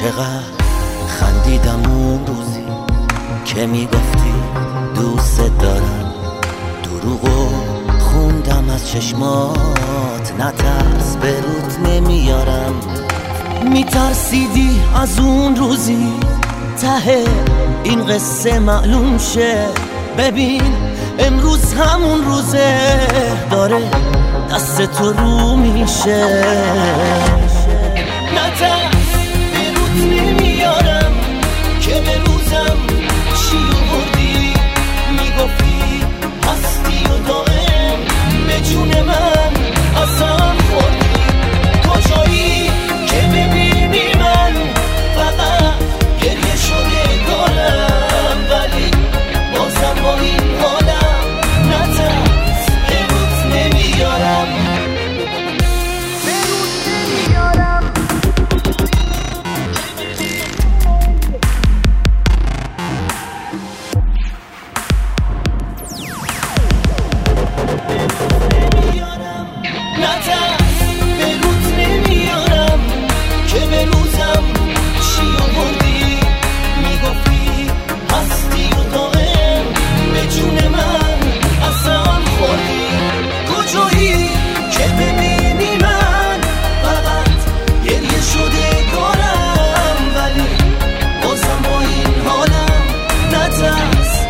چقدر نمی‌گفتی دوست دارم. دروغو خوندم از چشمات نترس به روت نمیارم. میترسیدی از اون روزی ته این قصه معلوم شه. ببین امروز همون روزه داره دست تو رو میشه. که ببینی من فقط گریه شده کارم ولی بازم با این حالم نترس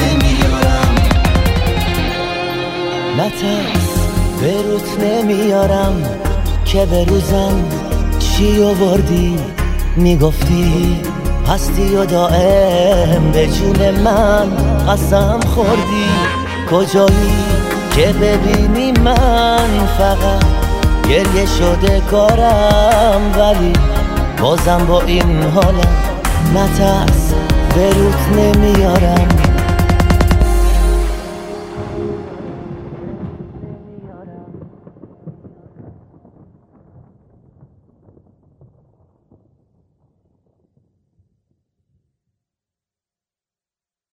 نمیارم نترس به روت نمیارم که به روزم چی آوردی می‌گفتی هستی و دائم به جون من قسم خوردی کجایی که ببینی من فقط گریه شده کارم ولی بازم با این حالم نترس به نمیارم.